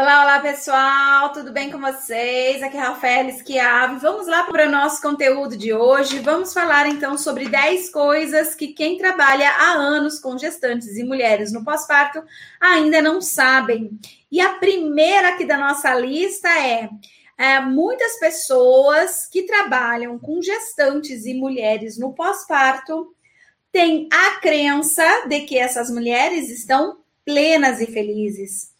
Olá, olá pessoal, tudo bem com vocês? Aqui é Rafael Esquiave. Vamos lá para o nosso conteúdo de hoje. Vamos falar então sobre 10 coisas que quem trabalha há anos com gestantes e mulheres no pós-parto ainda não sabem. E a primeira aqui da nossa lista é, é muitas pessoas que trabalham com gestantes e mulheres no pós-parto têm a crença de que essas mulheres estão plenas e felizes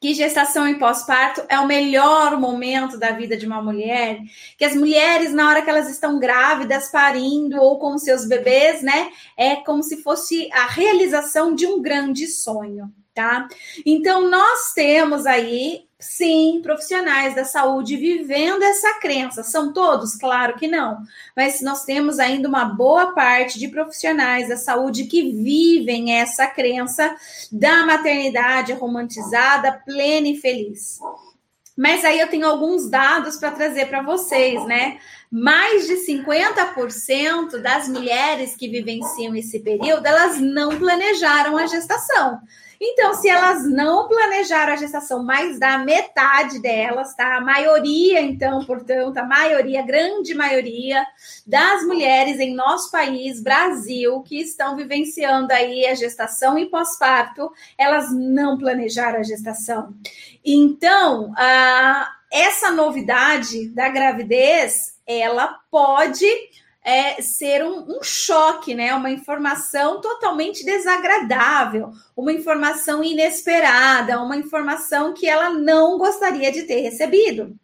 que gestação e pós-parto é o melhor momento da vida de uma mulher, que as mulheres, na hora que elas estão grávidas, parindo ou com seus bebês, né, é como se fosse a realização de um grande sonho, tá? Então, nós temos aí Sim, profissionais da saúde vivendo essa crença. São todos? Claro que não. Mas nós temos ainda uma boa parte de profissionais da saúde que vivem essa crença da maternidade romantizada, plena e feliz. Mas aí eu tenho alguns dados para trazer para vocês, né? Mais de 50% das mulheres que vivenciam esse período, elas não planejaram a gestação. Então, se elas não planejaram a gestação, mais da metade delas, tá? A maioria, então, portanto, a maioria, a grande maioria das mulheres em nosso país, Brasil, que estão vivenciando aí a gestação e pós-parto, elas não planejaram a gestação. Então, a, essa novidade da gravidez, ela pode é, ser um, um, choque, né? Uma informação totalmente desagradável, uma informação inesperada, uma informação que ela não gostaria de ter recebido.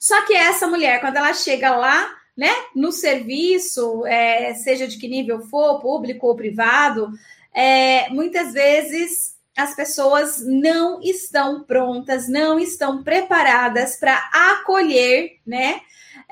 Só que essa mulher, quando ela chega lá, né, no serviço, é, seja de que nível for, público ou privado, é, muitas vezes as pessoas não estão prontas, não estão preparadas para acolher, né?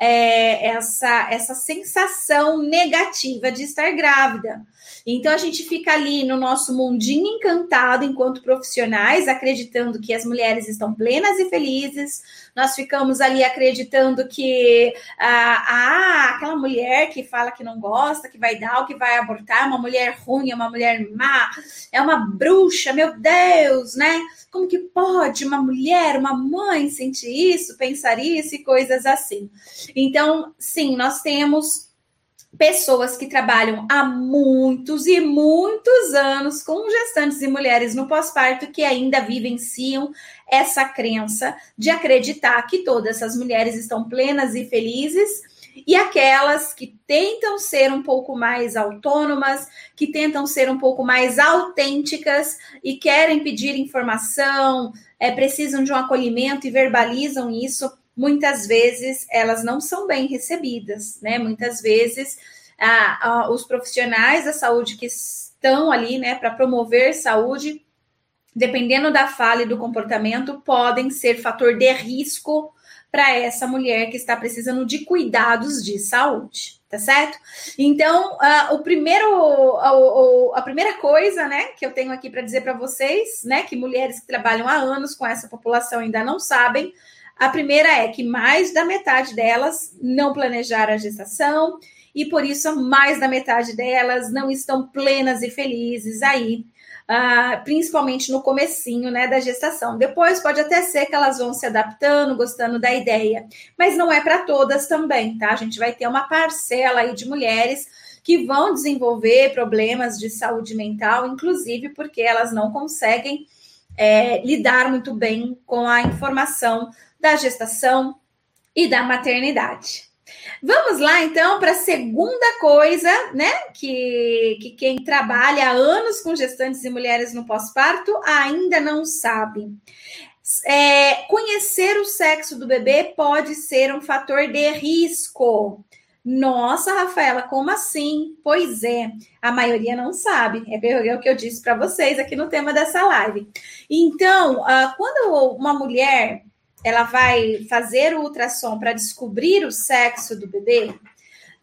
É, essa, essa sensação negativa de estar grávida. Então a gente fica ali no nosso mundinho encantado enquanto profissionais, acreditando que as mulheres estão plenas e felizes. Nós ficamos ali acreditando que ah, ah, aquela mulher que fala que não gosta, que vai dar, ou que vai abortar, é uma mulher ruim, é uma mulher má, é uma bruxa, meu Deus, né? Como que pode uma mulher, uma mãe sentir isso, pensar isso e coisas assim? Então, sim, nós temos pessoas que trabalham há muitos e muitos anos com gestantes e mulheres no pós-parto que ainda vivenciam essa crença de acreditar que todas essas mulheres estão plenas e felizes e aquelas que tentam ser um pouco mais autônomas, que tentam ser um pouco mais autênticas e querem pedir informação, é, precisam de um acolhimento e verbalizam isso, muitas vezes elas não são bem recebidas, né? Muitas vezes os profissionais da saúde que estão ali, né, para promover saúde, dependendo da fala e do comportamento, podem ser fator de risco para essa mulher que está precisando de cuidados de saúde, tá certo? Então, uh, o primeiro, a, primeira coisa, né, que eu tenho aqui para dizer para vocês, né, que mulheres que trabalham há anos com essa população ainda não sabem, a primeira é que mais da metade delas não planejaram a gestação e por isso mais da metade delas não estão plenas e felizes aí, uh, principalmente no comecinho, né, da gestação. Depois pode até ser que elas vão se adaptando, gostando da ideia, mas não é para todas também, tá? A gente vai ter uma parcela aí de mulheres que vão desenvolver problemas de saúde mental, inclusive porque elas não conseguem é, lidar muito bem com a informação da gestação e da maternidade. Vamos lá, então, para a segunda coisa, né? Que, que quem trabalha há anos com gestantes e mulheres no pós-parto ainda não sabe. É, conhecer o sexo do bebê pode ser um fator de risco. Nossa, Rafaela, como assim? Pois é, a maioria não sabe. É o que eu disse para vocês aqui no tema dessa live. Então, ah, quando uma mulher ela vai fazer o ultrassom para descobrir o sexo do bebê,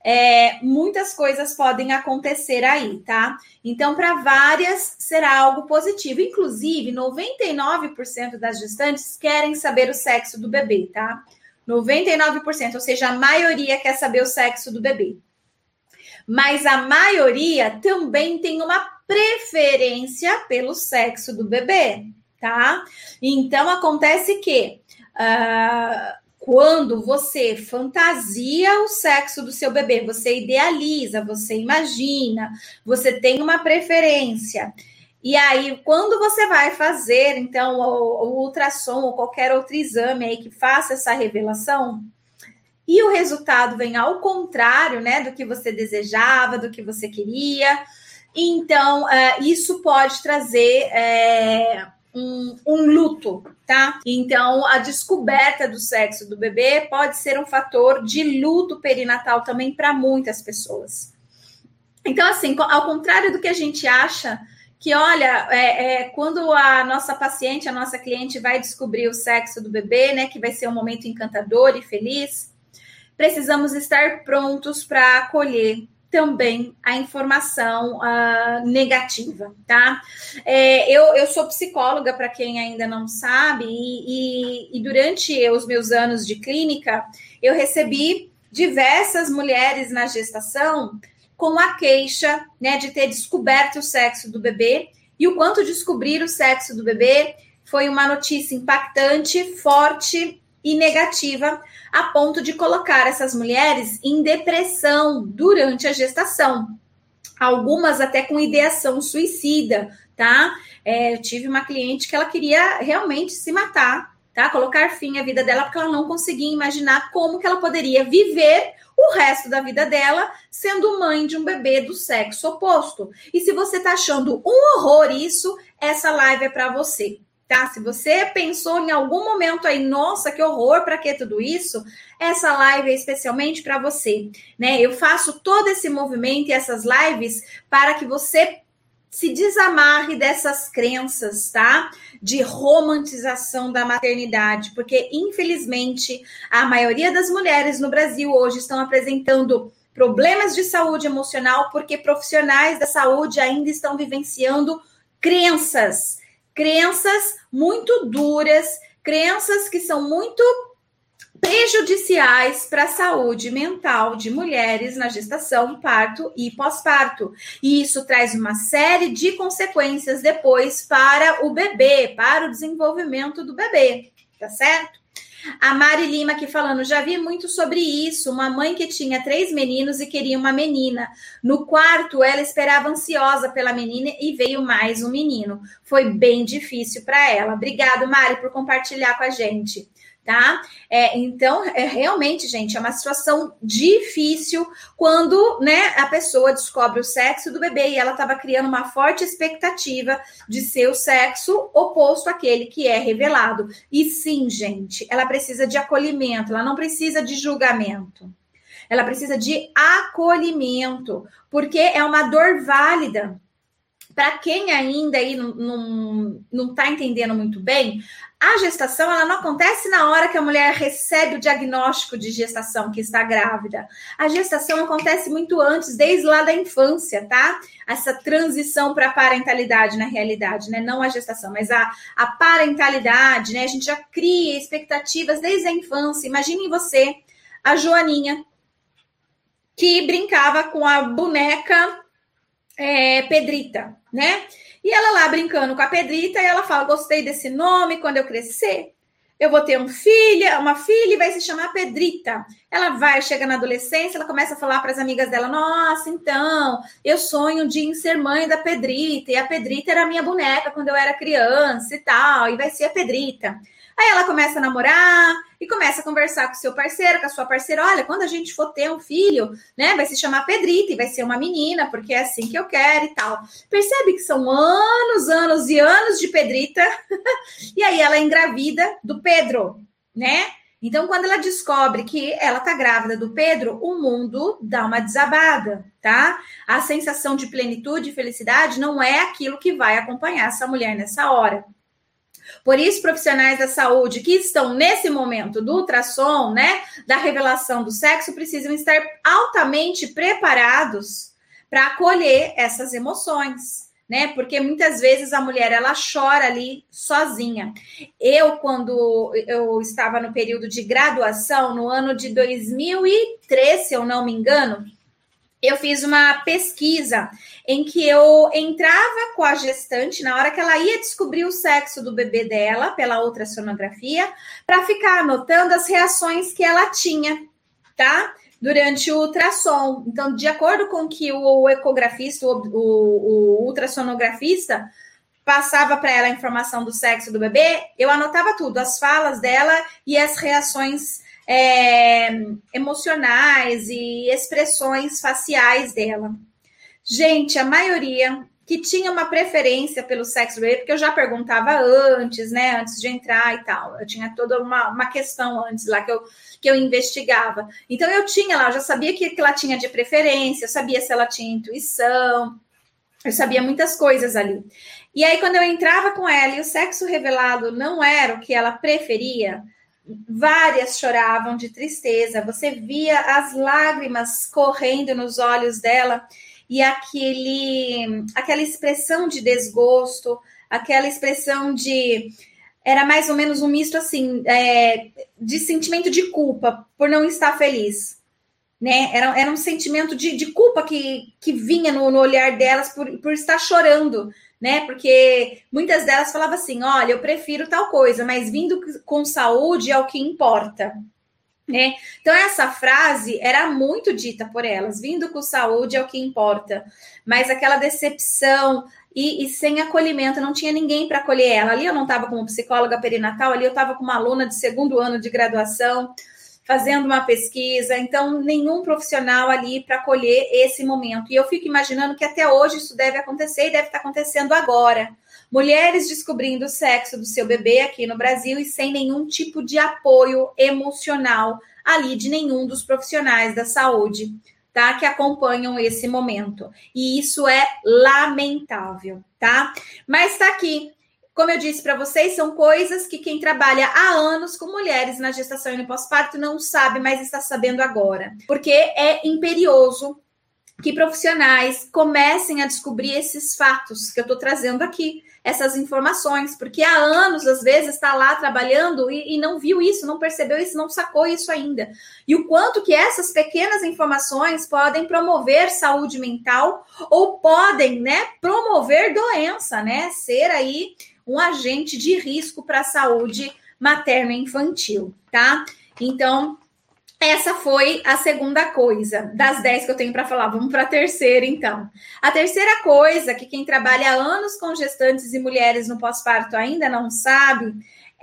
é, muitas coisas podem acontecer aí, tá? Então, para várias, será algo positivo. Inclusive, 99% das gestantes querem saber o sexo do bebê, tá? 99%, ou seja, a maioria quer saber o sexo do bebê. Mas a maioria também tem uma preferência pelo sexo do bebê tá? Então acontece que uh, quando você fantasia o sexo do seu bebê, você idealiza, você imagina, você tem uma preferência. E aí, quando você vai fazer, então, o, o ultrassom ou qualquer outro exame aí que faça essa revelação, e o resultado vem ao contrário, né, do que você desejava, do que você queria, então, é, isso pode trazer é, um, um, luto, tá? Então, a descoberta do sexo do bebê pode ser um fator de luto perinatal também para muitas pessoas. Então, assim, ao contrário do que a gente acha, que olha, é, é, quando a nossa paciente, a nossa cliente vai descobrir o sexo do bebê, né, que vai ser um momento encantador e feliz, precisamos estar prontos para acolher também a informação uh, negativa, tá? É, eu, eu sou psicóloga, para quem ainda não sabe, e, e, e durante os meus anos de clínica, eu recebi diversas mulheres na gestação com a queixa né, de ter descoberto o sexo do bebê e o quanto descobrir o sexo do bebê foi uma notícia impactante, forte e negativa a ponto de colocar essas mulheres em depressão durante a gestação. Algumas até com ideação suicida, tá? É, eu tive uma cliente que ela queria realmente se matar, tá? Colocar fim à vida dela, porque ela não conseguia imaginar como que ela poderia viver o resto da vida dela sendo mãe de um bebê do sexo oposto. E se você tá achando um horror isso, essa live é para você tá? Se você pensou em algum momento aí, nossa, que horror, para que tudo isso? Essa live é especialmente para você, né? Eu faço todo esse movimento e essas lives para que você se desamarre dessas crenças, tá? De romantização da maternidade, porque infelizmente a maioria das mulheres no Brasil hoje estão apresentando problemas de saúde emocional porque profissionais da saúde ainda estão vivenciando crenças crenças muito duras, crenças que são muito prejudiciais para a saúde mental de mulheres na gestação, parto e pós-parto. E isso traz uma série de consequências depois para o bebê, para o desenvolvimento do bebê, tá certo? A Mari Lima aqui falando, já vi muito sobre isso. Uma mãe que tinha três meninos e queria uma menina. No quarto, ela esperava ansiosa pela menina e veio mais um menino. Foi bem difícil para ela. Obrigado, Mari, por compartilhar com a gente tá? É, então, é realmente, gente, é uma situação difícil quando, né, a pessoa descobre o sexo do bebê e ela estava criando uma forte expectativa de ser o sexo oposto àquele que é revelado. E sim, gente, ela precisa de acolhimento, ela não precisa de julgamento. Ela precisa de acolhimento, porque é uma dor válida para quem ainda aí não, não, não tá entendendo muito bem, a gestação ela não acontece na hora que a mulher recebe o diagnóstico de gestação que está grávida. A gestação acontece muito antes, desde lá da infância, tá? Essa transição para a parentalidade na realidade, né? Não a gestação, mas a, a parentalidade, né? A gente já cria expectativas desde a infância. Imaginem você, a Joaninha, que brincava com a boneca é, Pedrita, né? E ela lá brincando com a Pedrita, e ela fala: gostei desse nome, quando eu crescer, eu vou ter um filho, uma filha e vai se chamar Pedrita. Ela vai, chega na adolescência, ela começa a falar para as amigas dela: Nossa, então, eu sonho de ser mãe da Pedrita, e a Pedrita era minha boneca quando eu era criança e tal, e vai ser a Pedrita. Aí ela começa a namorar e começa a conversar com seu parceiro, com a sua parceira. Olha, quando a gente for ter um filho, né, vai se chamar Pedrita e vai ser uma menina, porque é assim que eu quero e tal. Percebe que são anos, anos e anos de Pedrita. e aí ela é engravida do Pedro, né? Então, quando ela descobre que ela tá grávida do Pedro, o mundo dá uma desabada, tá? A sensação de plenitude e felicidade não é aquilo que vai acompanhar essa mulher nessa hora. Por isso, profissionais da saúde que estão nesse momento do ultrassom, né, da revelação do sexo, precisam estar altamente preparados para acolher essas emoções, né? Porque muitas vezes a mulher ela chora ali sozinha. Eu quando eu estava no período de graduação, no ano de 2003, se eu não me engano, eu fiz uma pesquisa em que eu entrava com a gestante na hora que ela ia descobrir o sexo do bebê dela pela ultrassonografia, para ficar anotando as reações que ela tinha, tá? Durante o ultrassom. Então, de acordo com que o ecografista, o, o, o ultrassonografista passava para ela a informação do sexo do bebê, eu anotava tudo, as falas dela e as reações é, emocionais e expressões faciais dela. Gente, a maioria que tinha uma preferência pelo sexo rate, porque eu já perguntava antes, né, antes de entrar e tal. Eu tinha toda uma, uma questão antes lá que eu, que eu investigava. Então eu tinha lá, eu já sabia que, que ela tinha de preferência, eu sabia se ela tinha intuição, eu sabia muitas coisas ali. E aí, quando eu entrava com ela e o sexo revelado não era o que ela preferia, várias choravam de tristeza, você via as lágrimas correndo nos olhos dela e aquele, aquela expressão de desgosto, aquela expressão de. Era mais ou menos um misto assim, é, de sentimento de culpa por não estar feliz. Né? Era, era um sentimento de, de culpa que, que vinha no, no olhar delas por, por estar chorando né? Porque muitas delas falavam assim: olha, eu prefiro tal coisa, mas vindo com saúde é o que importa. Né? Então, essa frase era muito dita por elas: vindo com saúde é o que importa, mas aquela decepção e, e sem acolhimento, não tinha ninguém para acolher ela. Ali eu não estava como psicóloga perinatal, ali eu estava com uma aluna de segundo ano de graduação fazendo uma pesquisa, então nenhum profissional ali para colher esse momento. E eu fico imaginando que até hoje isso deve acontecer e deve estar acontecendo agora. Mulheres descobrindo o sexo do seu bebê aqui no Brasil e sem nenhum tipo de apoio emocional ali de nenhum dos profissionais da saúde, tá? Que acompanham esse momento. E isso é lamentável, tá? Mas tá aqui como eu disse para vocês, são coisas que quem trabalha há anos com mulheres na gestação e no pós-parto não sabe, mas está sabendo agora. Porque é imperioso que profissionais comecem a descobrir esses fatos que eu estou trazendo aqui, essas informações, porque há anos, às vezes, está lá trabalhando e, e, não viu isso, não percebeu isso, não sacou isso ainda. E o quanto que essas pequenas informações podem promover saúde mental ou podem, né, promover doença, né, ser aí um agente de risco para a saúde materno-infantil, tá? Então, essa foi a segunda coisa das dez que eu tenho para falar. Vamos para a terceira, então. A terceira coisa que quem trabalha anos com gestantes e mulheres no pós-parto ainda não sabe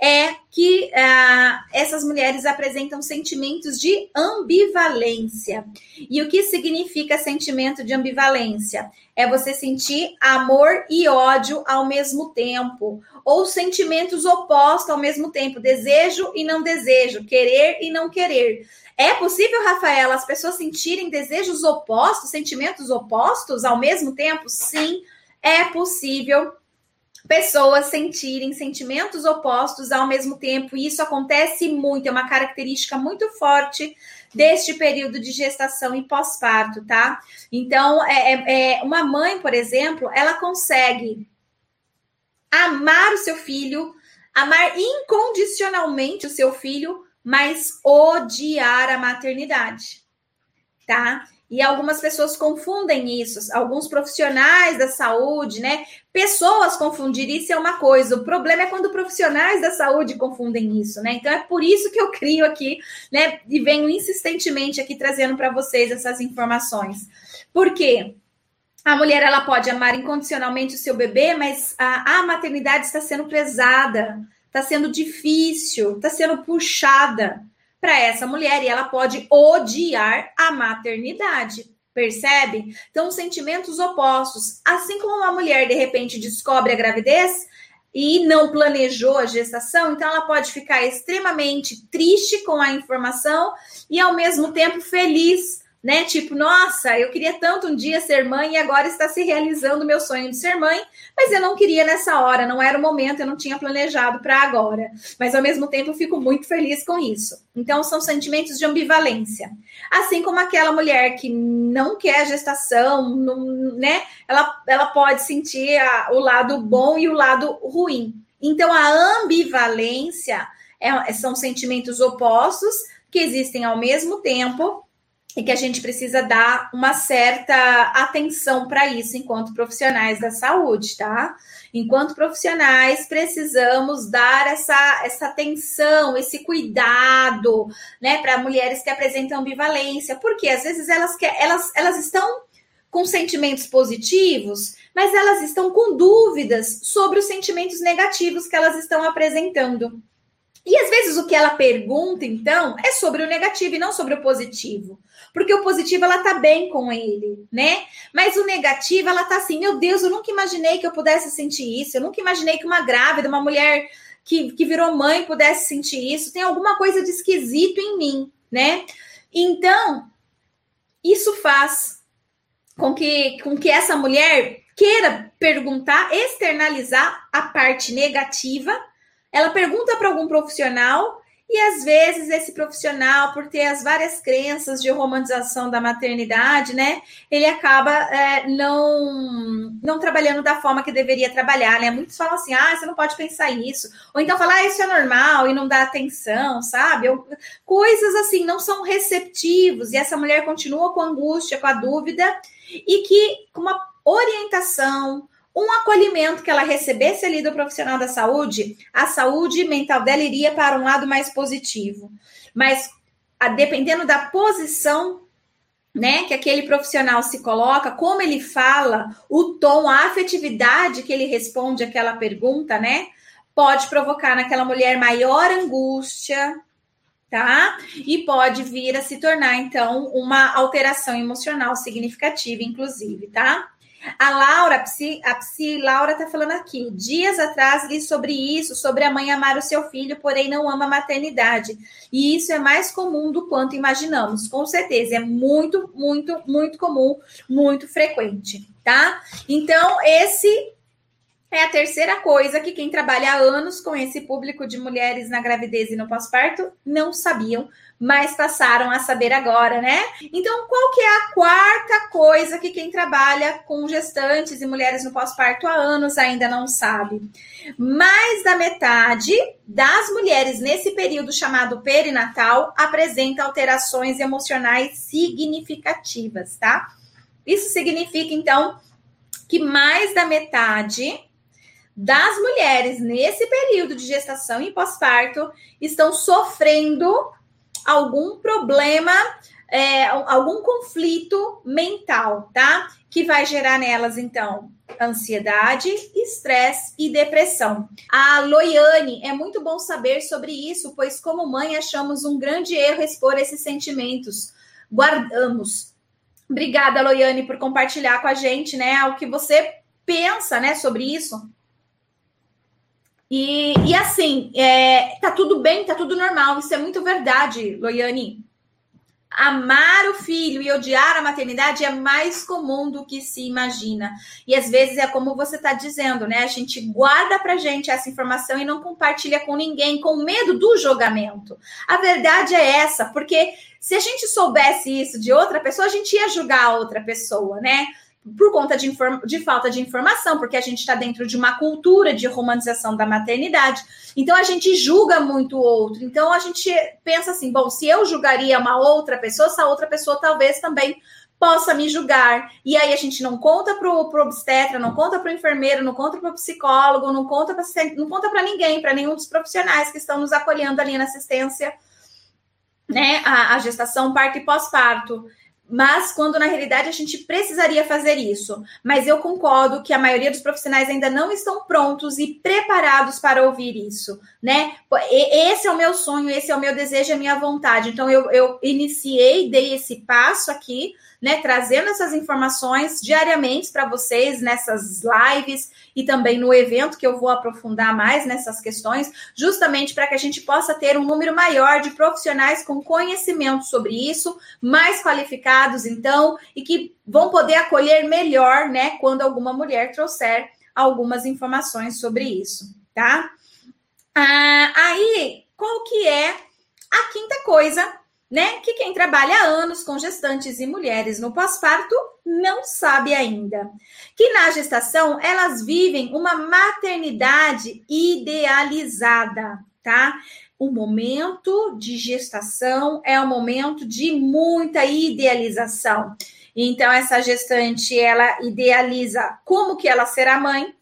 é que ah, essas mulheres apresentam sentimentos de ambivalência. E o que significa sentimento de ambivalência? É você sentir amor e ódio ao mesmo tempo, ou sentimentos opostos ao mesmo tempo, desejo e não desejo, querer e não querer. É possível, Rafaela, as pessoas sentirem desejos opostos, sentimentos opostos ao mesmo tempo? Sim, é possível pessoas sentirem sentimentos opostos ao mesmo tempo. E isso acontece muito, é uma característica muito forte deste período de gestação e pós-parto, tá? Então, é, é, é, uma mãe, por exemplo, ela consegue amar o seu filho, amar incondicionalmente o seu filho, mas odiar a maternidade, tá? E algumas pessoas confundem isso, alguns profissionais da saúde, né? Pessoas confundir isso é uma coisa, o problema é quando profissionais da saúde confundem isso, né? Então é por isso que eu crio aqui, né? E venho insistentemente aqui trazendo para vocês essas informações. Por quê? A mulher ela pode amar incondicionalmente o seu bebê, mas a, a maternidade está sendo pesada, está sendo difícil, está sendo puxada para essa mulher e ela pode odiar a maternidade. Percebe? Então, sentimentos opostos. Assim como uma mulher de repente descobre a gravidez e não planejou a gestação, então ela pode ficar extremamente triste com a informação e ao mesmo tempo feliz né? Tipo, nossa, eu queria tanto um dia ser mãe e agora está se realizando meu sonho de ser mãe, mas eu não queria nessa hora, não era o momento, eu não tinha planejado para agora. Mas ao mesmo tempo eu fico muito feliz com isso. Então são sentimentos de ambivalência. Assim como aquela mulher que não quer gestação, não, né? Ela, ela pode sentir a, o lado bom e o lado ruim. Então a ambivalência é, são sentimentos opostos que existem ao mesmo tempo e que a gente precisa dar uma certa atenção para isso enquanto profissionais da saúde, tá? Enquanto profissionais, precisamos dar essa, essa atenção, esse cuidado, né, para mulheres que apresentam ambivalência, porque às vezes elas, elas, elas estão com sentimentos positivos, mas elas estão com dúvidas sobre os sentimentos negativos que elas estão apresentando. E às vezes o que ela pergunta, então, é sobre o negativo e não sobre o positivo. Porque o positivo ela tá bem com ele, né? Mas o negativo ela tá assim, meu Deus, eu nunca imaginei que eu pudesse sentir isso. Eu nunca imaginei que uma grávida, uma mulher que, que virou mãe pudesse sentir isso. Tem alguma coisa de esquisito em mim, né? Então, isso faz com que, com que essa mulher queira perguntar, externalizar a parte negativa ela pergunta para algum profissional e às vezes esse profissional, por ter as várias crenças de romantização da maternidade, né, ele acaba é, não não trabalhando da forma que deveria trabalhar, né? Muitos falam assim, ah, você não pode pensar isso, ou então falar, ah, isso é normal e não dá atenção, sabe? Eu, coisas assim não são receptivos e essa mulher continua com angústia, com a dúvida e que com uma orientação, um acolhimento que ela recebesse ali do profissional da saúde, a saúde mental dela iria para um lado mais positivo. Mas a, dependendo da posição né, que aquele profissional se coloca, como ele fala, o tom, a afetividade que ele responde aquela pergunta, né, pode provocar naquela mulher maior angústia, tá? E pode vir a se tornar então uma alteração emocional significativa, inclusive, tá? A Laura, a Psi, a Psi Laura está falando aqui. Dias atrás li sobre isso, sobre a mãe amar o seu filho, porém não ama a maternidade. E isso é mais comum do quanto imaginamos. Com certeza, é muito, muito, muito comum, muito frequente, tá? Então, esse é a terceira coisa que quem trabalha há anos com esse público de mulheres na gravidez e no pós-parto não sabiam, mas passaram a saber agora, né? Então, qual que é a quarta coisa que quem trabalha com gestantes e mulheres no pós-parto há anos ainda não sabe? Mais da metade das mulheres nesse período chamado perinatal apresenta alterações emocionais significativas, tá? Isso significa, então, que mais da metade das mulheres nesse período de gestação e pós-parto estão sofrendo algum problema, é, algum conflito mental, tá? Que vai gerar nelas, então, ansiedade, estresse e depressão. A Loiane, é muito bom saber sobre isso, pois, como mãe, achamos um grande erro expor esses sentimentos. Guardamos. Obrigada, Loiane, por compartilhar com a gente, né, o que você pensa, né, sobre isso. E, e assim, é, tá tudo bem, tá tudo normal. Isso é muito verdade, Loiane. Amar o filho e odiar a maternidade é mais comum do que se imagina. E às vezes é como você está dizendo, né? A gente guarda pra gente essa informação e não compartilha com ninguém, com medo do julgamento. A verdade é essa, porque se a gente soubesse isso de outra pessoa, a gente ia julgar a outra pessoa, né? Por conta de, de, falta de informação, porque a gente está dentro de uma cultura de romantização da maternidade. Então a gente julga muito o outro. Então a gente pensa assim: bom, se eu julgaria uma outra pessoa, essa outra pessoa talvez também possa me julgar. E aí a gente não conta para o obstetra, não conta para o enfermeiro, não conta para o psicólogo, não conta para não conta para ninguém, para nenhum dos profissionais que estão nos acolhendo ali na assistência, né? A, a gestação, parto e pós-parto mas quando na realidade a gente precisaria fazer isso. Mas eu concordo que a maioria dos profissionais ainda não estão prontos e preparados para ouvir isso, né? Esse é o meu sonho, esse é o meu desejo, a minha vontade. Então eu, eu iniciei, dei esse passo aqui né, trazendo essas informações diariamente para vocês nessas lives e também no evento que eu vou aprofundar mais nessas questões, justamente para que a gente possa ter um número maior de profissionais com conhecimento sobre isso, mais qualificados então, e que vão poder acolher melhor, né, quando alguma mulher trouxer algumas informações sobre isso, tá? Ah, aí, qual que é a quinta coisa né? Que quem trabalha há anos com gestantes e mulheres no pós-parto não sabe ainda. Que na gestação elas vivem uma maternidade idealizada, tá? o momento de gestação é um momento de muita idealização. Então, essa gestante, ela idealiza como que ela será mãe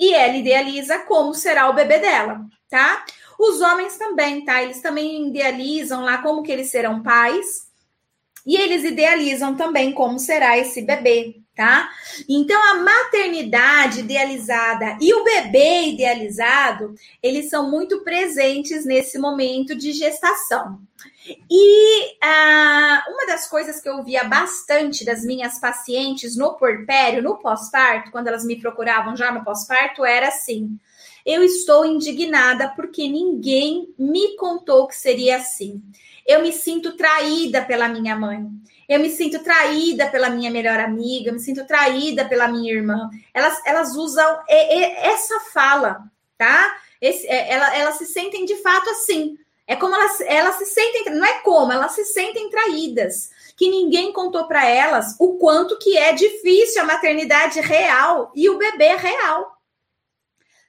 e ela idealiza como será o bebê dela, tá? Os homens também, tá? Eles também idealizam lá como que eles serão pais e eles idealizam também como será esse bebê, tá? Então a maternidade idealizada e o bebê idealizado, eles são muito presentes nesse momento de gestação. E ah, uma das coisas que eu via bastante das minhas pacientes no porpério, no pós-parto, quando elas me procuravam já no pós-parto, era assim: eu estou indignada porque ninguém me contou que seria assim. Eu me sinto traída pela minha mãe. Eu me sinto traída pela minha melhor amiga, eu me sinto traída pela minha irmã. Elas, elas usam essa fala, tá? Esse, é, ela, elas se sentem de fato assim. É como elas, elas se sentem, não é como, elas se sentem traídas. Que ninguém contou para elas o quanto que é difícil a maternidade real e o bebê real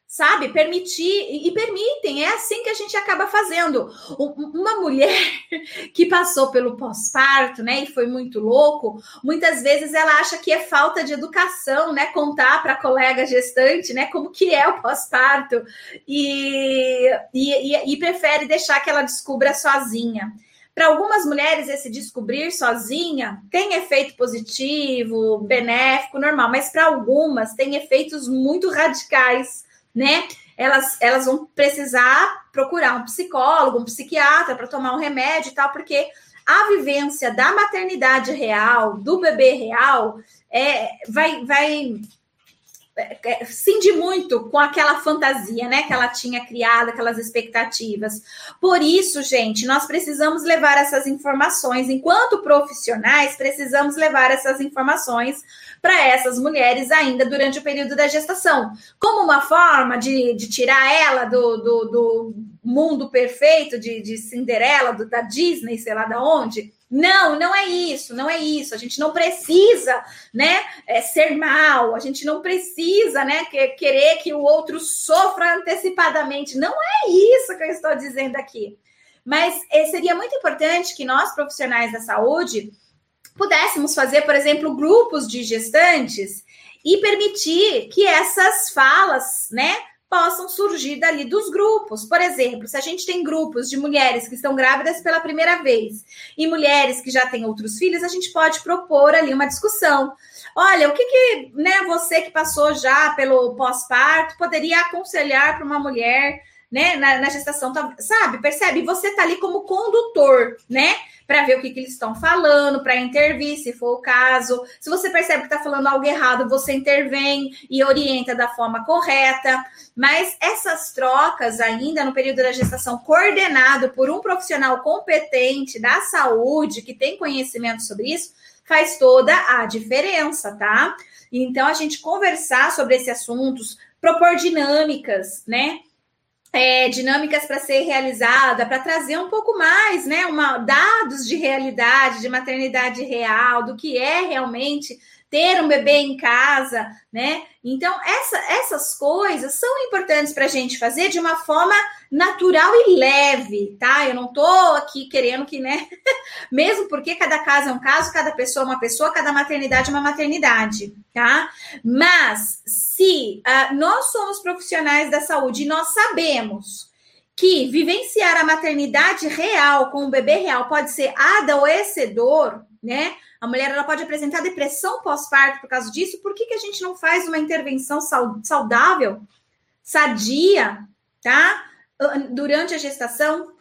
sabe? Permitir e permitem, é assim que a gente acaba fazendo. Uma mulher que passou pelo pós-parto, né, e foi muito louco, muitas vezes ela acha que é falta de educação, né, contar para a colega gestante, né, como que é o pós-parto e, e, e prefere deixar que ela descubra sozinha. Para algumas mulheres, esse descobrir sozinha tem efeito positivo, benéfico, normal, mas para algumas tem efeitos muito radicais né? Elas, elas vão precisar procurar um psicólogo, um psiquiatra para tomar um remédio e tal, porque a vivência da maternidade real, do bebê real, é, vai, vai é, cinde muito com aquela fantasia, né, que ela tinha criado, aquelas expectativas. Por isso, gente, nós precisamos levar essas informações, enquanto profissionais, precisamos levar essas informações para essas mulheres ainda durante o período da gestação, como uma forma de, de tirar ela do, do, do mundo perfeito de, de Cinderela, do, da Disney, sei lá da onde. Não, não é isso, não é isso. A gente não precisa, né, é, ser mal. A gente não precisa, né, que, querer que o outro sofra antecipadamente. Não é isso que eu estou dizendo aqui. Mas é, seria muito importante que nós profissionais da saúde pudéssemos fazer, por exemplo, grupos de gestantes e permitir que essas falas, né, possam surgir dali dos grupos. Por exemplo, se a gente tem grupos de mulheres que estão grávidas pela primeira vez e mulheres que já têm outros filhos, a gente pode propor ali uma discussão. Olha, o que, que né, você que passou já pelo pós-parto poderia aconselhar para uma mulher né, na, na gestação, tá, sabe? Percebe? Você tá ali como condutor, né? Para ver o que, que eles estão falando, para intervir, se for o caso. Se você percebe que está falando algo errado, você intervém e orienta da forma correta. Mas essas trocas, ainda no período da gestação, coordenado por um profissional competente da saúde, que tem conhecimento sobre isso, faz toda a diferença, tá? Então, a gente conversar sobre esses assuntos, propor dinâmicas, né? É, dinâmicas para ser realizada, para trazer um pouco mais, né, uma, dados de realidade, de maternidade real, do que é realmente ter um bebê em casa, né? Então, essa, essas coisas são importantes para a gente fazer de uma forma natural e leve, tá? Eu não tô aqui querendo que, né? Mesmo porque cada caso é um caso, cada pessoa é uma pessoa, cada maternidade é uma maternidade, tá? Mas se uh, nós somos profissionais da saúde e nós sabemos que vivenciar a maternidade real com o bebê real pode ser adoecedor, né? A mulher ela pode apresentar depressão pós-parto por causa disso. Por que, que a gente não faz uma intervenção saudável, sadia, tá? Durante a gestação,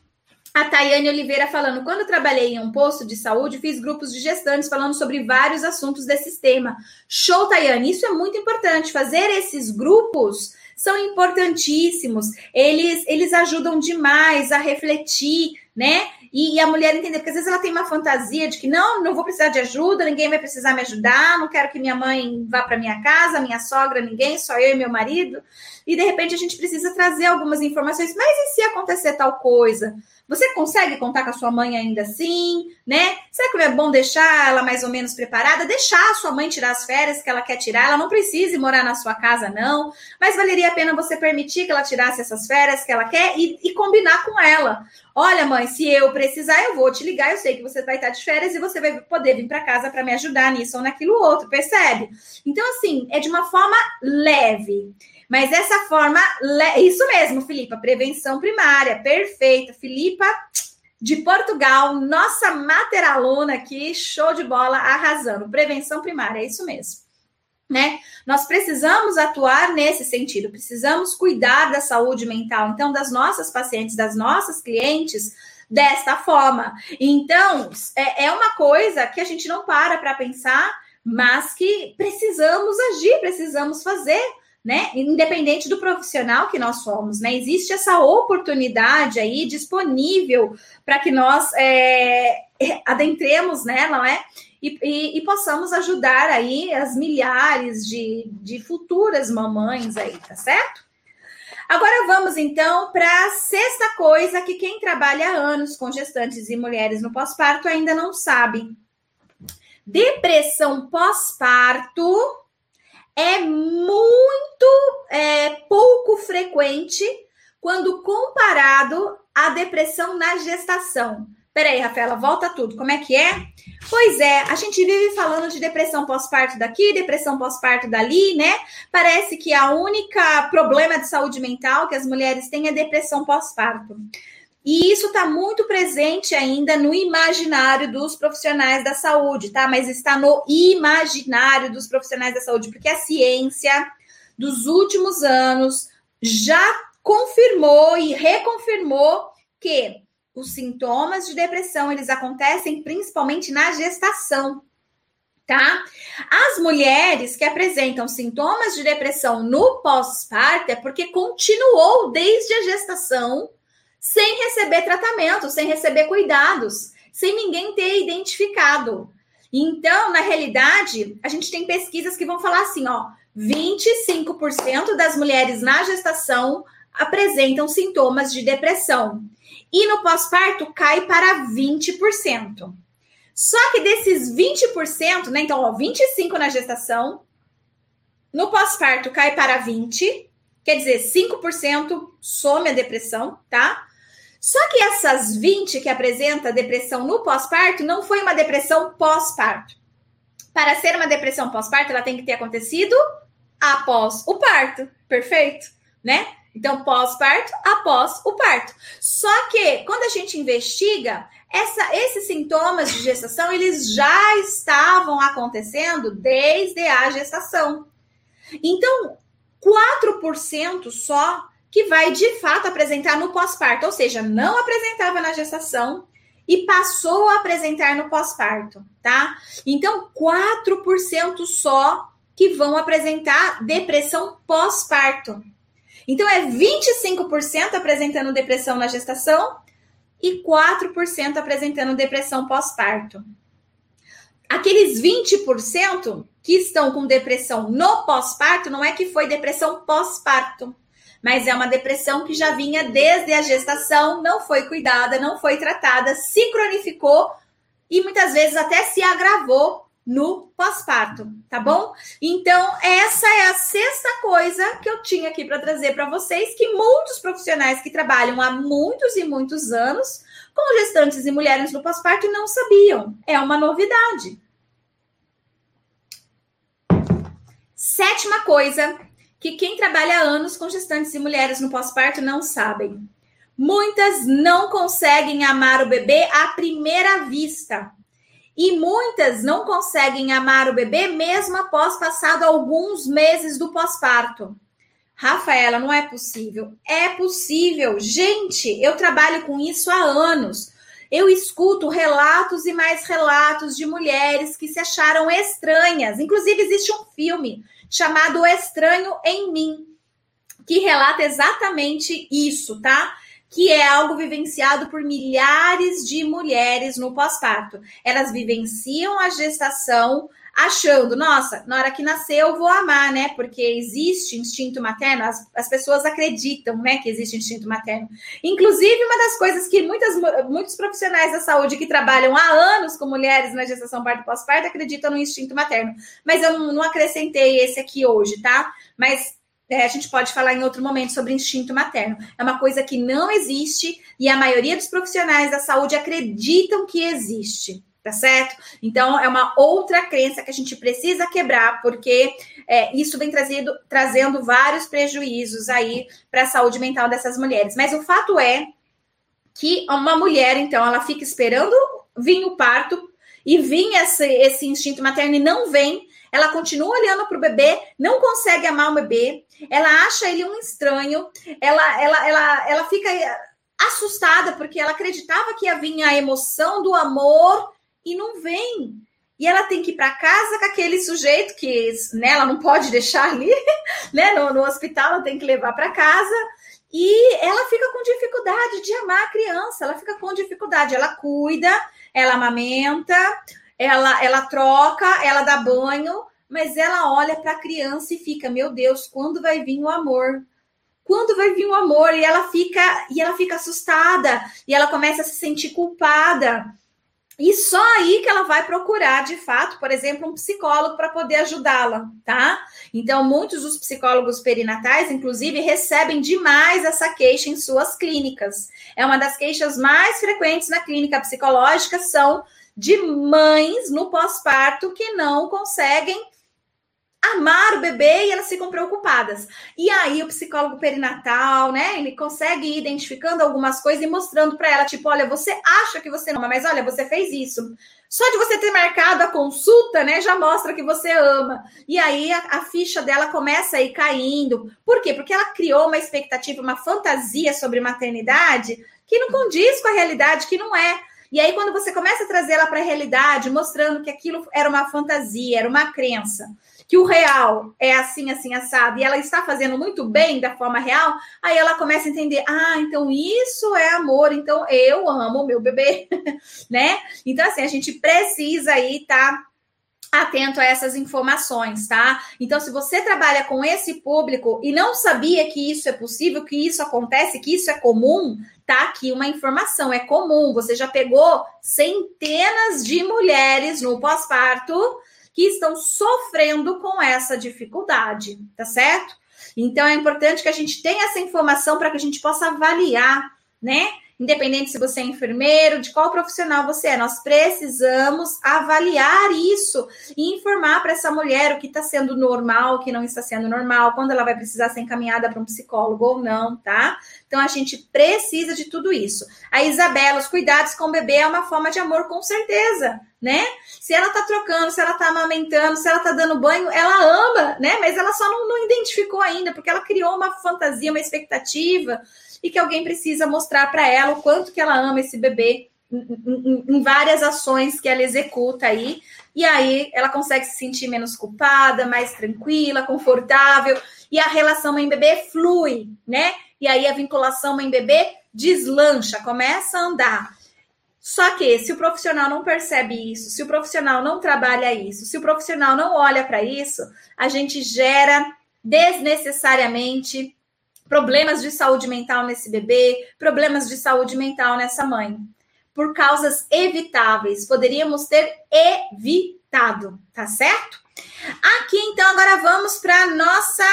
a Tayane Oliveira falando: quando trabalhei em um posto de saúde, fiz grupos de gestantes falando sobre vários assuntos desse tema. Show, Tayane! Isso é muito importante. Fazer esses grupos são importantíssimos. Eles, eles ajudam demais a refletir, né? E, e, a mulher entender, porque às vezes ela tem uma fantasia de que não, não vou precisar de ajuda, ninguém vai precisar me ajudar, não quero que minha mãe vá para minha casa, minha sogra, ninguém, só eu e meu marido. E de repente a gente precisa trazer algumas informações, mas e se acontecer tal coisa? Você consegue contar com a sua mãe ainda assim, né? Será que é bom deixar ela mais ou menos preparada? Deixar a sua mãe tirar as férias que ela quer tirar. Ela não precisa morar na sua casa, não. Mas valeria a pena você permitir que ela tirasse essas férias que ela quer e, e combinar com ela. Olha, mãe, se eu precisar, eu vou te ligar. Eu sei que você vai estar de férias e você vai poder vir para casa para me ajudar nisso ou naquilo outro, percebe? Então, assim, é de uma forma leve. Mas essa forma, isso mesmo, Filipa, prevenção primária, perfeita. Filipa de Portugal, nossa materaluna aqui, show de bola, arrasando. Prevenção primária, é isso mesmo. Né? Nós precisamos atuar nesse sentido, precisamos cuidar da saúde mental, então, das nossas pacientes, das nossas clientes, desta forma. Então, é, é uma coisa que a gente não para para pensar, mas que precisamos agir, precisamos fazer né? Independente do profissional que nós somos, né? Existe essa oportunidade aí disponível para que nós é, adentremos nela, não é? E, e, e, possamos ajudar aí as milhares de, de futuras mamães aí, tá certo? Agora vamos então para a sexta coisa que quem trabalha há anos com gestantes e mulheres no pós-parto ainda não sabe. Depressão pós-parto é muito é, pouco frequente quando comparado à depressão na gestação. Peraí, Rafaela, volta tudo. Como é que é? Pois é, a gente vive falando de depressão pós-parto daqui, depressão pós-parto dali, né? Parece que a única problema de saúde mental que as mulheres têm é depressão pós-parto. E isso está muito presente ainda no imaginário dos profissionais da saúde, tá? Mas está no imaginário dos profissionais da saúde, porque a ciência dos últimos anos já confirmou e reconfirmou que os sintomas de depressão eles acontecem principalmente na gestação, tá? As mulheres que apresentam sintomas de depressão no pós-parto é porque continuou desde a gestação sem receber tratamento, sem receber cuidados, sem ninguém ter identificado. Então, na realidade, a gente tem pesquisas que vão falar assim, ó, 25% das mulheres na gestação apresentam sintomas de depressão. E no pós-parto cai para 20%. Só que desses 20%, né? Então, ó, 25 na gestação, no pós-parto cai para 20, quer dizer, 5% some a depressão, tá? Só que essas 20 que apresenta depressão no pós-parto não foi uma depressão pós-parto. Para ser uma depressão pós-parto, ela tem que ter acontecido após o parto, perfeito, né? Então, pós-parto, após o parto. Só que quando a gente investiga, essa, esses sintomas de gestação, eles já estavam acontecendo desde a gestação. Então, 4% só que vai de fato apresentar no pós-parto, ou seja, não apresentava na gestação e passou a apresentar no pós-parto, tá? Então, 4% só que vão apresentar depressão pós-parto. Então, é 25% apresentando depressão na gestação e 4% apresentando depressão pós-parto. Aqueles 20% que estão com depressão no pós-parto, não é que foi depressão pós-parto mas é uma depressão que já vinha desde a gestação, não foi cuidada, não foi tratada, se cronificou e muitas vezes até se agravou no pós-parto, tá bom? Então, essa é a sexta coisa que eu tinha aqui para trazer para vocês, que muitos profissionais que trabalham há muitos e muitos anos com gestantes e mulheres no pós-parto não sabiam. É uma novidade. Sétima coisa que quem trabalha há anos com gestantes e mulheres no pós-parto não sabem. Muitas não conseguem amar o bebê à primeira vista. E muitas não conseguem amar o bebê mesmo após passado alguns meses do pós-parto. Rafaela, não é possível. É possível. Gente, eu trabalho com isso há anos. Eu escuto relatos e mais relatos de mulheres que se acharam estranhas. Inclusive, existe um filme chamado Estranho em Mim, que relata exatamente isso, tá? Que é algo vivenciado por milhares de mulheres no pós-parto. Elas vivenciam a gestação achando, nossa, na hora que nasceu eu vou amar, né? Porque existe instinto materno, as, as pessoas acreditam, né, que existe instinto materno. Inclusive, uma das coisas que muitas, muitos profissionais da saúde que trabalham há anos com mulheres na gestação parto pós-parto acreditam no instinto materno. Mas eu não, não acrescentei esse aqui hoje, tá? Mas é, a gente pode falar em outro momento sobre instinto materno. É uma coisa que não existe e a maioria dos profissionais da saúde acreditam que existe tá certo? Então, é uma outra crença que a gente precisa quebrar, porque é, isso vem trazido, trazendo vários prejuízos aí para a saúde mental dessas mulheres. Mas o fato é que uma mulher, então, ela fica esperando vir o parto e vir esse, esse instinto materno e não vem, ela continua olhando para o bebê, não consegue amar o bebê, ela acha ele um estranho, ela, ela, ela, ela fica assustada porque ela acreditava que ia vir a emoção do amor e não vem. E ela tem que ir para casa com aquele sujeito que né, ela não pode deixar ali, né? No, no hospital, ela tem que levar para casa. E ela fica com dificuldade de amar a criança, ela fica com dificuldade. Ela cuida, ela amamenta, ela, ela troca, ela dá banho, mas ela olha para a criança e fica: Meu Deus, quando vai vir o amor? Quando vai vir o amor? E ela fica e ela fica assustada e ela começa a se sentir culpada. E só aí que ela vai procurar, de fato, por exemplo, um psicólogo para poder ajudá-la, tá? Então, muitos dos psicólogos perinatais, inclusive, recebem demais essa queixa em suas clínicas. É uma das queixas mais frequentes na clínica psicológica, são de mães no pós-parto que não conseguem amar o bebê e elas ficam preocupadas. E aí o psicólogo perinatal, né, ele consegue ir identificando algumas coisas e mostrando para ela, tipo, olha, você acha que você ama, mas olha, você fez isso. Só de você ter marcado a consulta, né, já mostra que você ama. E aí a, a ficha dela começa a ir caindo. Por quê? Porque ela criou uma expectativa, uma fantasia sobre maternidade que não condiz com a realidade, que não é. E aí, quando você começa a trazer ela para a realidade, mostrando que aquilo era uma fantasia, era uma crença, que o real é assim, assim, assado, e ela está fazendo muito bem da forma real, aí ela começa a entender: ah, então isso é amor, então eu amo o meu bebê, né? Então, assim, a gente precisa aí estar. Tá atento a essas informações, tá? Então, se você trabalha com esse público e não sabia que isso é possível, que isso acontece, que isso é comum, tá aqui uma informação, é comum. Você já pegou centenas de mulheres no pós-parto que estão sofrendo com essa dificuldade, tá certo? Então é importante que a gente tenha essa informação para que a gente possa avaliar, né? Independente se você é enfermeiro, de qual profissional você é, nós precisamos avaliar isso e informar para essa mulher o que está sendo normal, o que não está sendo normal, quando ela vai precisar ser encaminhada para um psicólogo ou não, tá? Então a gente precisa de tudo isso. A Isabela, os cuidados com o bebê é uma forma de amor, com certeza, né? Se ela tá trocando, se ela tá amamentando, se ela tá dando banho, ela ama, né? Mas ela só não, não identificou ainda, porque ela criou uma fantasia, uma expectativa, e que alguém precisa mostrar para ela o quanto que ela ama esse bebê em, em, várias ações que ela executa aí, e aí ela consegue se sentir menos culpada, mais tranquila, confortável, e a relação mãe-bebê flui, né? E aí a vinculação mãe-bebê deslancha, começa a andar. Só que se o profissional não percebe isso, se o profissional não trabalha isso, se o profissional não olha para isso, a gente gera desnecessariamente problemas de saúde mental nesse bebê, problemas de saúde mental nessa mãe. Por causas evitáveis, poderíamos ter evitado, tá certo? Aqui, então, agora vamos para nossa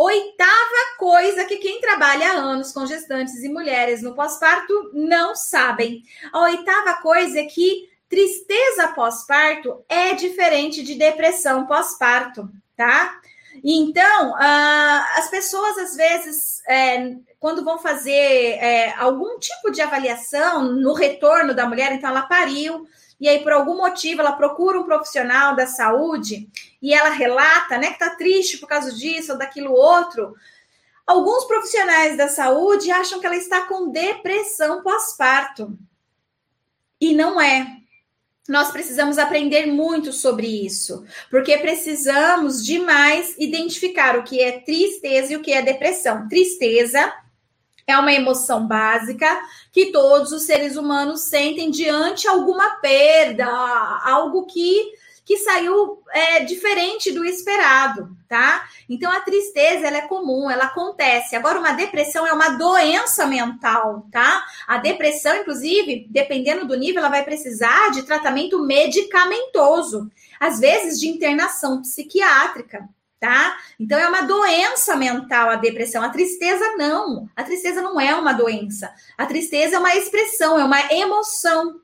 Oitava coisa que quem trabalha há anos com gestantes e mulheres no pós-parto não sabem. A oitava coisa é que tristeza pós-parto é diferente de depressão pós-parto, tá? Então, uh, as pessoas às vezes, é, quando vão fazer é, algum tipo de avaliação no retorno da mulher, então ela pariu, e aí por algum motivo ela procura um profissional da saúde e ela relata, né, que tá triste por causa disso ou daquilo outro. Alguns profissionais da saúde acham que ela está com depressão pós-parto. E não é. Nós precisamos aprender muito sobre isso, porque precisamos demais identificar o que é tristeza e o que é depressão. Tristeza É uma emoção básica que todos os seres humanos sentem diante alguma perda, algo que que saiu é, diferente do esperado, tá? Então a tristeza ela é comum, ela acontece. Agora uma depressão é uma doença mental, tá? A depressão, inclusive, dependendo do nível, ela vai precisar de tratamento medicamentoso, às vezes de internação psiquiátrica, tá? Então é uma doença mental a depressão. A tristeza não. A tristeza não é uma doença. A tristeza é uma expressão, é uma emoção,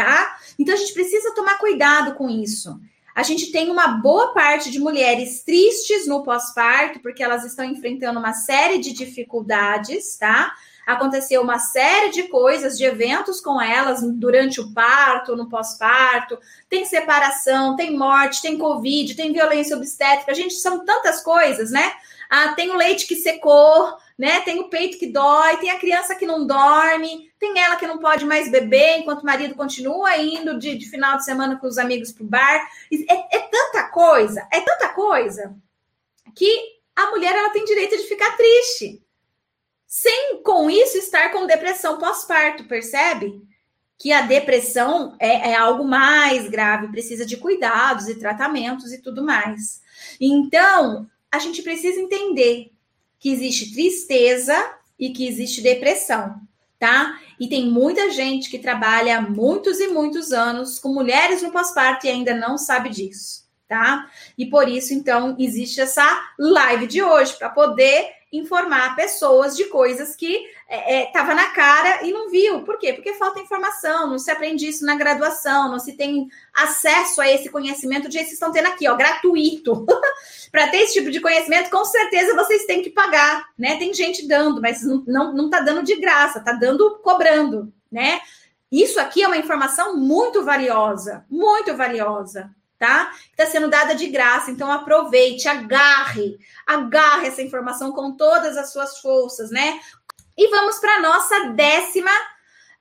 tá? Então a gente precisa tomar cuidado com isso. A gente tem uma boa parte de mulheres tristes no pós-parto, porque elas estão enfrentando uma série de dificuldades, tá? Aconteceu uma série de coisas, de eventos com elas durante o parto, no pós-parto. Tem separação, tem morte, tem Covid, tem violência obstétrica. Gente, são tantas coisas, né? Ah, tem o leite que secou, né? Tem o peito que dói, tem a criança que não dorme, tem ela que não pode mais beber enquanto o marido continua indo de, de final de semana com os amigos pro bar. É, é, tanta coisa, é tanta coisa que a mulher ela tem direito de ficar triste. Sem com isso estar com depressão pós-parto, percebe? Que a depressão é, é algo mais grave, precisa de cuidados e tratamentos e tudo mais. Então, a gente precisa entender que existe tristeza e que existe depressão, tá? E tem muita gente que trabalha muitos e muitos anos com mulheres no pós-parto e ainda não sabe disso, tá? E por isso, então, existe essa live de hoje para poder informar pessoas de coisas que estava é, é, na cara e não viu. Por quê? Porque falta informação, não se aprende isso na graduação, não se tem acesso a esse conhecimento de vocês estão tendo aqui, ó, gratuito. Para ter esse tipo de conhecimento, com certeza vocês têm que pagar, né? Tem gente dando, mas não, não, não tá dando de graça, tá dando cobrando, né? Isso aqui é uma informação muito valiosa, muito valiosa tá? Está sendo dada de graça, então aproveite, agarre, agarre essa informação com todas as suas forças, né? E vamos para nossa décima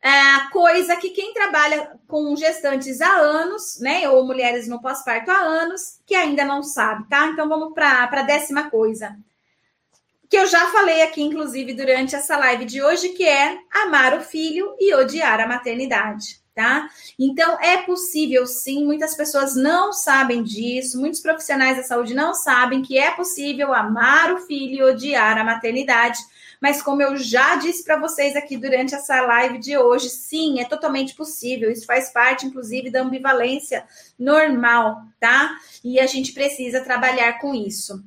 é, coisa que quem trabalha com gestantes há anos, né, ou mulheres no pós-parto há anos, que ainda não sabe, tá? Então vamos para a décima coisa. Que eu já falei aqui, inclusive, durante essa live de hoje, que é amar o filho e odiar a maternidade tá? Então é possível sim, muitas pessoas não sabem disso, muitos profissionais da saúde não sabem que é possível amar o filho e odiar a maternidade. Mas como eu já disse para vocês aqui durante essa live de hoje, sim, é totalmente possível. Isso faz parte, inclusive, da ambivalência normal, tá? E a gente precisa trabalhar com isso.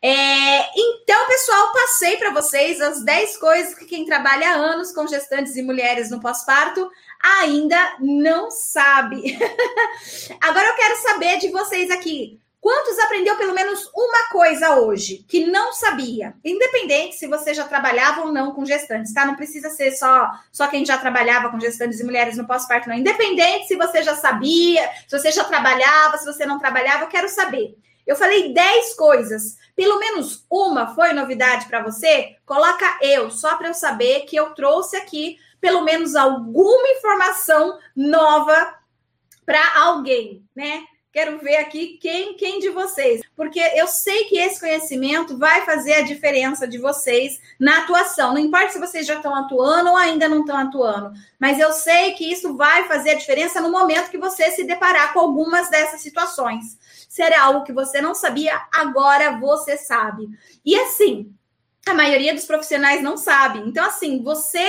É, então, pessoal, passei para vocês as 10 coisas que quem trabalha há anos com gestantes e mulheres no pós-parto ainda não sabe. Agora eu quero saber de vocês aqui. Quantos aprendeu pelo menos uma coisa hoje que não sabia? Independente se você já trabalhava ou não com gestantes, tá? Não precisa ser só, só quem já trabalhava com gestantes e mulheres no pós-parto, não. Independente se você já sabia, se você já trabalhava, se você não trabalhava, eu quero saber. Eu falei 10 coisas. Pelo menos uma foi novidade para você? Coloca eu, só para eu saber que eu trouxe aqui pelo menos alguma informação nova para alguém, né? Quero ver aqui quem, quem de vocês, porque eu sei que esse conhecimento vai fazer a diferença de vocês na atuação. Não importa se vocês já estão atuando ou ainda não estão atuando, mas eu sei que isso vai fazer a diferença no momento que você se deparar com algumas dessas situações. Se era algo que você não sabia, agora você sabe. E assim, a maioria dos profissionais não sabe. Então, assim, você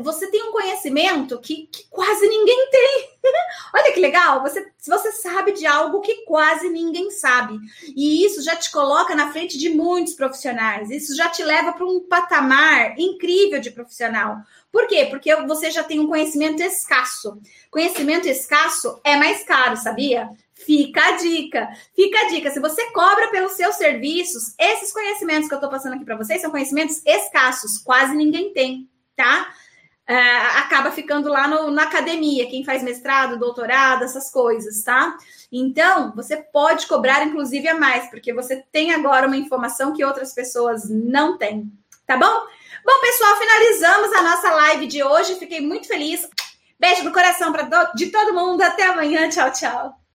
você tem um conhecimento que, que quase ninguém tem. Olha que legal, você, você sabe de algo que quase ninguém sabe. E isso já te coloca na frente de muitos profissionais. Isso já te leva para um patamar incrível de profissional. Por quê? Porque você já tem um conhecimento escasso. Conhecimento escasso é mais caro, sabia? Fica a dica. Fica a dica. Se você cobra pelos seus serviços, esses conhecimentos que eu estou passando aqui para vocês são conhecimentos escassos, quase ninguém tem tá? É, acaba ficando lá no, na academia, quem faz mestrado, doutorado, essas coisas, tá? Então, você pode cobrar, inclusive, a mais, porque você tem agora uma informação que outras pessoas não têm, tá bom? Bom, pessoal, finalizamos a nossa live de hoje. Fiquei muito feliz. Beijo no coração pra, de todo mundo. Até amanhã. Tchau, tchau.